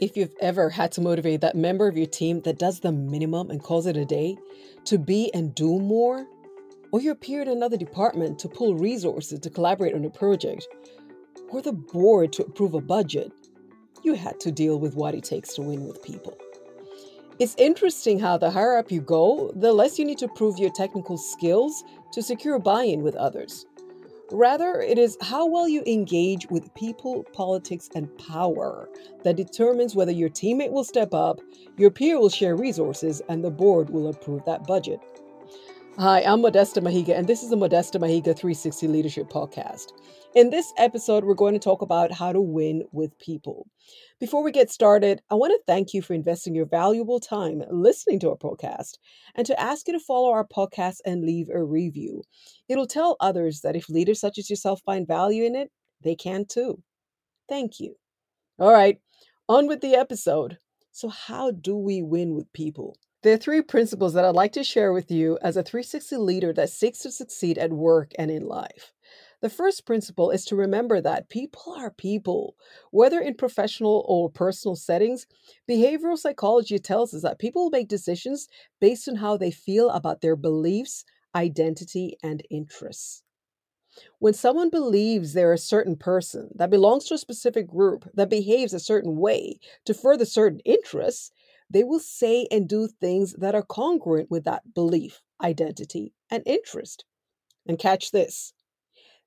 If you've ever had to motivate that member of your team that does the minimum and calls it a day to be and do more, or your peer in another department to pull resources to collaborate on a project, or the board to approve a budget, you had to deal with what it takes to win with people. It's interesting how the higher up you go, the less you need to prove your technical skills to secure buy in with others. Rather, it is how well you engage with people, politics, and power that determines whether your teammate will step up, your peer will share resources, and the board will approve that budget. Hi, I'm Modesta Mahiga, and this is the Modesta Mahiga 360 Leadership Podcast. In this episode, we're going to talk about how to win with people. Before we get started, I want to thank you for investing your valuable time listening to our podcast and to ask you to follow our podcast and leave a review. It'll tell others that if leaders such as yourself find value in it, they can too. Thank you. All right, on with the episode. So, how do we win with people? There are three principles that I'd like to share with you as a 360 leader that seeks to succeed at work and in life. The first principle is to remember that people are people. Whether in professional or personal settings, behavioral psychology tells us that people make decisions based on how they feel about their beliefs, identity, and interests. When someone believes they're a certain person that belongs to a specific group that behaves a certain way to further certain interests, they will say and do things that are congruent with that belief, identity, and interest. And catch this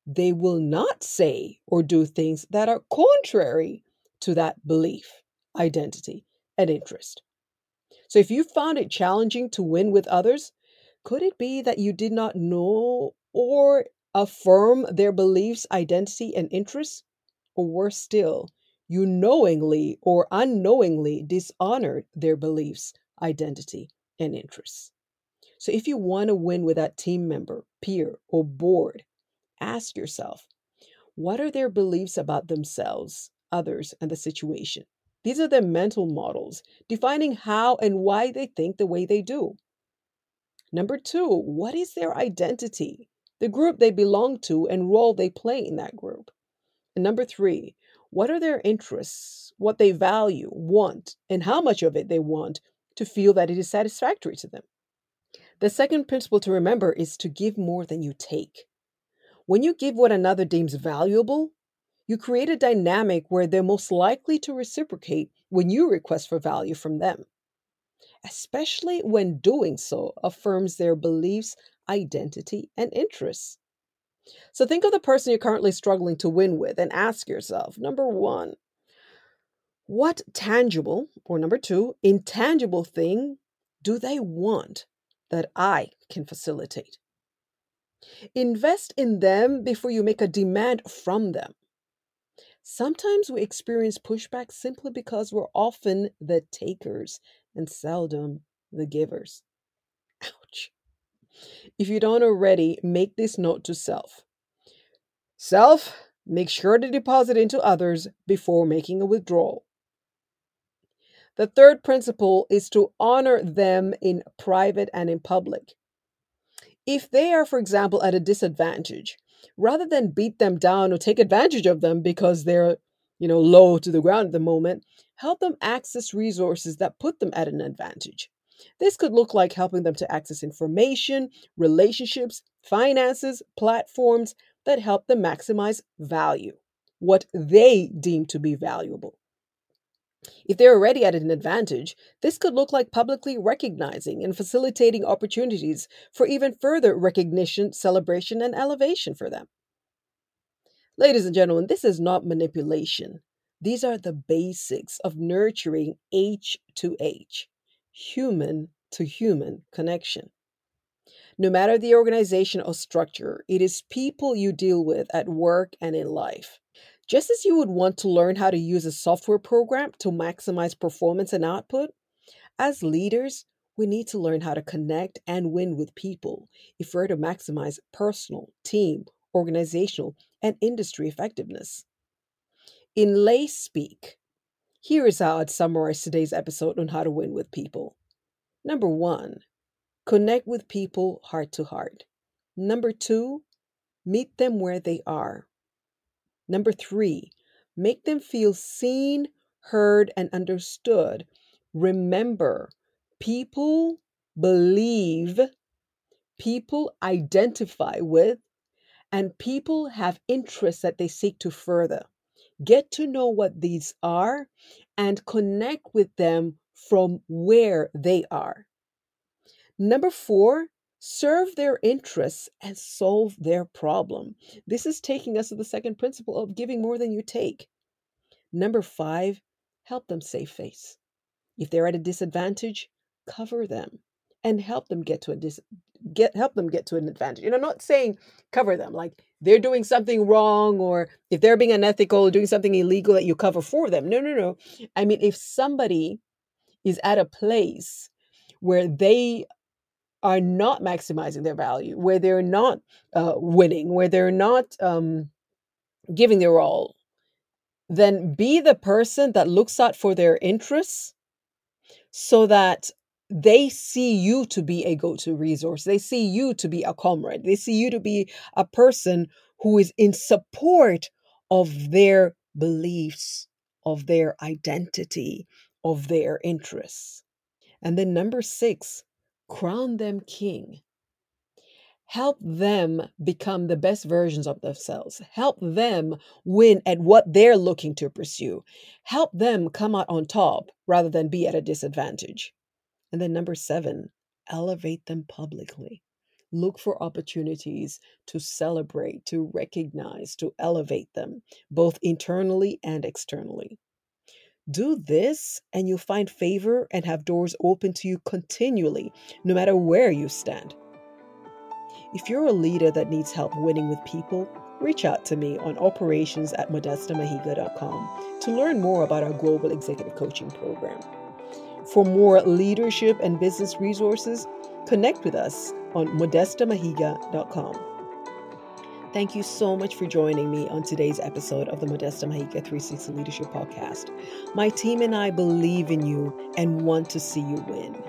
they will not say or do things that are contrary to that belief, identity, and interest. So if you found it challenging to win with others, could it be that you did not know or affirm their beliefs, identity, and interests? Or worse still, you knowingly or unknowingly dishonored their beliefs, identity, and interests. So, if you want to win with that team member, peer, or board, ask yourself what are their beliefs about themselves, others, and the situation? These are their mental models, defining how and why they think the way they do. Number two, what is their identity, the group they belong to, and role they play in that group? And number three, what are their interests, what they value, want, and how much of it they want to feel that it is satisfactory to them. The second principle to remember is to give more than you take. When you give what another deems valuable, you create a dynamic where they're most likely to reciprocate when you request for value from them, especially when doing so affirms their beliefs, identity, and interests. So think of the person you're currently struggling to win with and ask yourself number one, what tangible, or number two, intangible thing do they want that I can facilitate? Invest in them before you make a demand from them. Sometimes we experience pushback simply because we're often the takers and seldom the givers. If you don't already, make this note to self. Self, make sure to deposit into others before making a withdrawal. The third principle is to honor them in private and in public. If they are, for example, at a disadvantage, rather than beat them down or take advantage of them because they're, you know, low to the ground at the moment, help them access resources that put them at an advantage. This could look like helping them to access information, relationships, finances, platforms, that help them maximize value, what they deem to be valuable. If they're already at an advantage, this could look like publicly recognizing and facilitating opportunities for even further recognition, celebration, and elevation for them. Ladies and gentlemen, this is not manipulation. These are the basics of nurturing H to H, human to human connection. No matter the organization or structure, it is people you deal with at work and in life. Just as you would want to learn how to use a software program to maximize performance and output, as leaders, we need to learn how to connect and win with people if we're to maximize personal, team, organizational, and industry effectiveness. In lay speak, here is how I'd summarize today's episode on how to win with people. Number one, Connect with people heart to heart. Number two, meet them where they are. Number three, make them feel seen, heard, and understood. Remember, people believe, people identify with, and people have interests that they seek to further. Get to know what these are and connect with them from where they are. Number four, serve their interests and solve their problem. This is taking us to the second principle of giving more than you take. Number five, help them save face. If they're at a disadvantage, cover them and help them get to a dis- get help them get to an advantage. And I'm not saying cover them like they're doing something wrong or if they're being unethical, or doing something illegal that you cover for them. No, no, no. I mean, if somebody is at a place where they are not maximizing their value, where they're not uh, winning, where they're not um, giving their all, then be the person that looks out for their interests so that they see you to be a go to resource. They see you to be a comrade. They see you to be a person who is in support of their beliefs, of their identity, of their interests. And then number six, crown them king. Help them become the best versions of themselves. Help them win at what they're looking to pursue. Help them come out on top rather than be at a disadvantage. And then number seven, elevate them publicly. Look for opportunities to celebrate, to recognize, to elevate them, both internally and externally. Do this, and you'll find favor and have doors open to you continually, no matter where you stand. If you're a leader that needs help winning with people, reach out to me on operations at modestamahiga.com to learn more about our global executive coaching program. For more leadership and business resources, connect with us on modestamahiga.com. Thank you so much for joining me on today's episode of the Modesta Mahiga 360 Leadership Podcast. My team and I believe in you and want to see you win.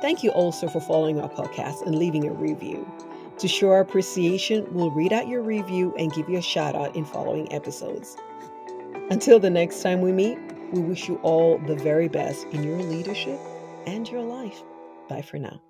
Thank you also for following our podcast and leaving a review. To show our appreciation, we'll read out your review and give you a shout out in following episodes. Until the next time we meet, we wish you all the very best in your leadership and your life. Bye for now.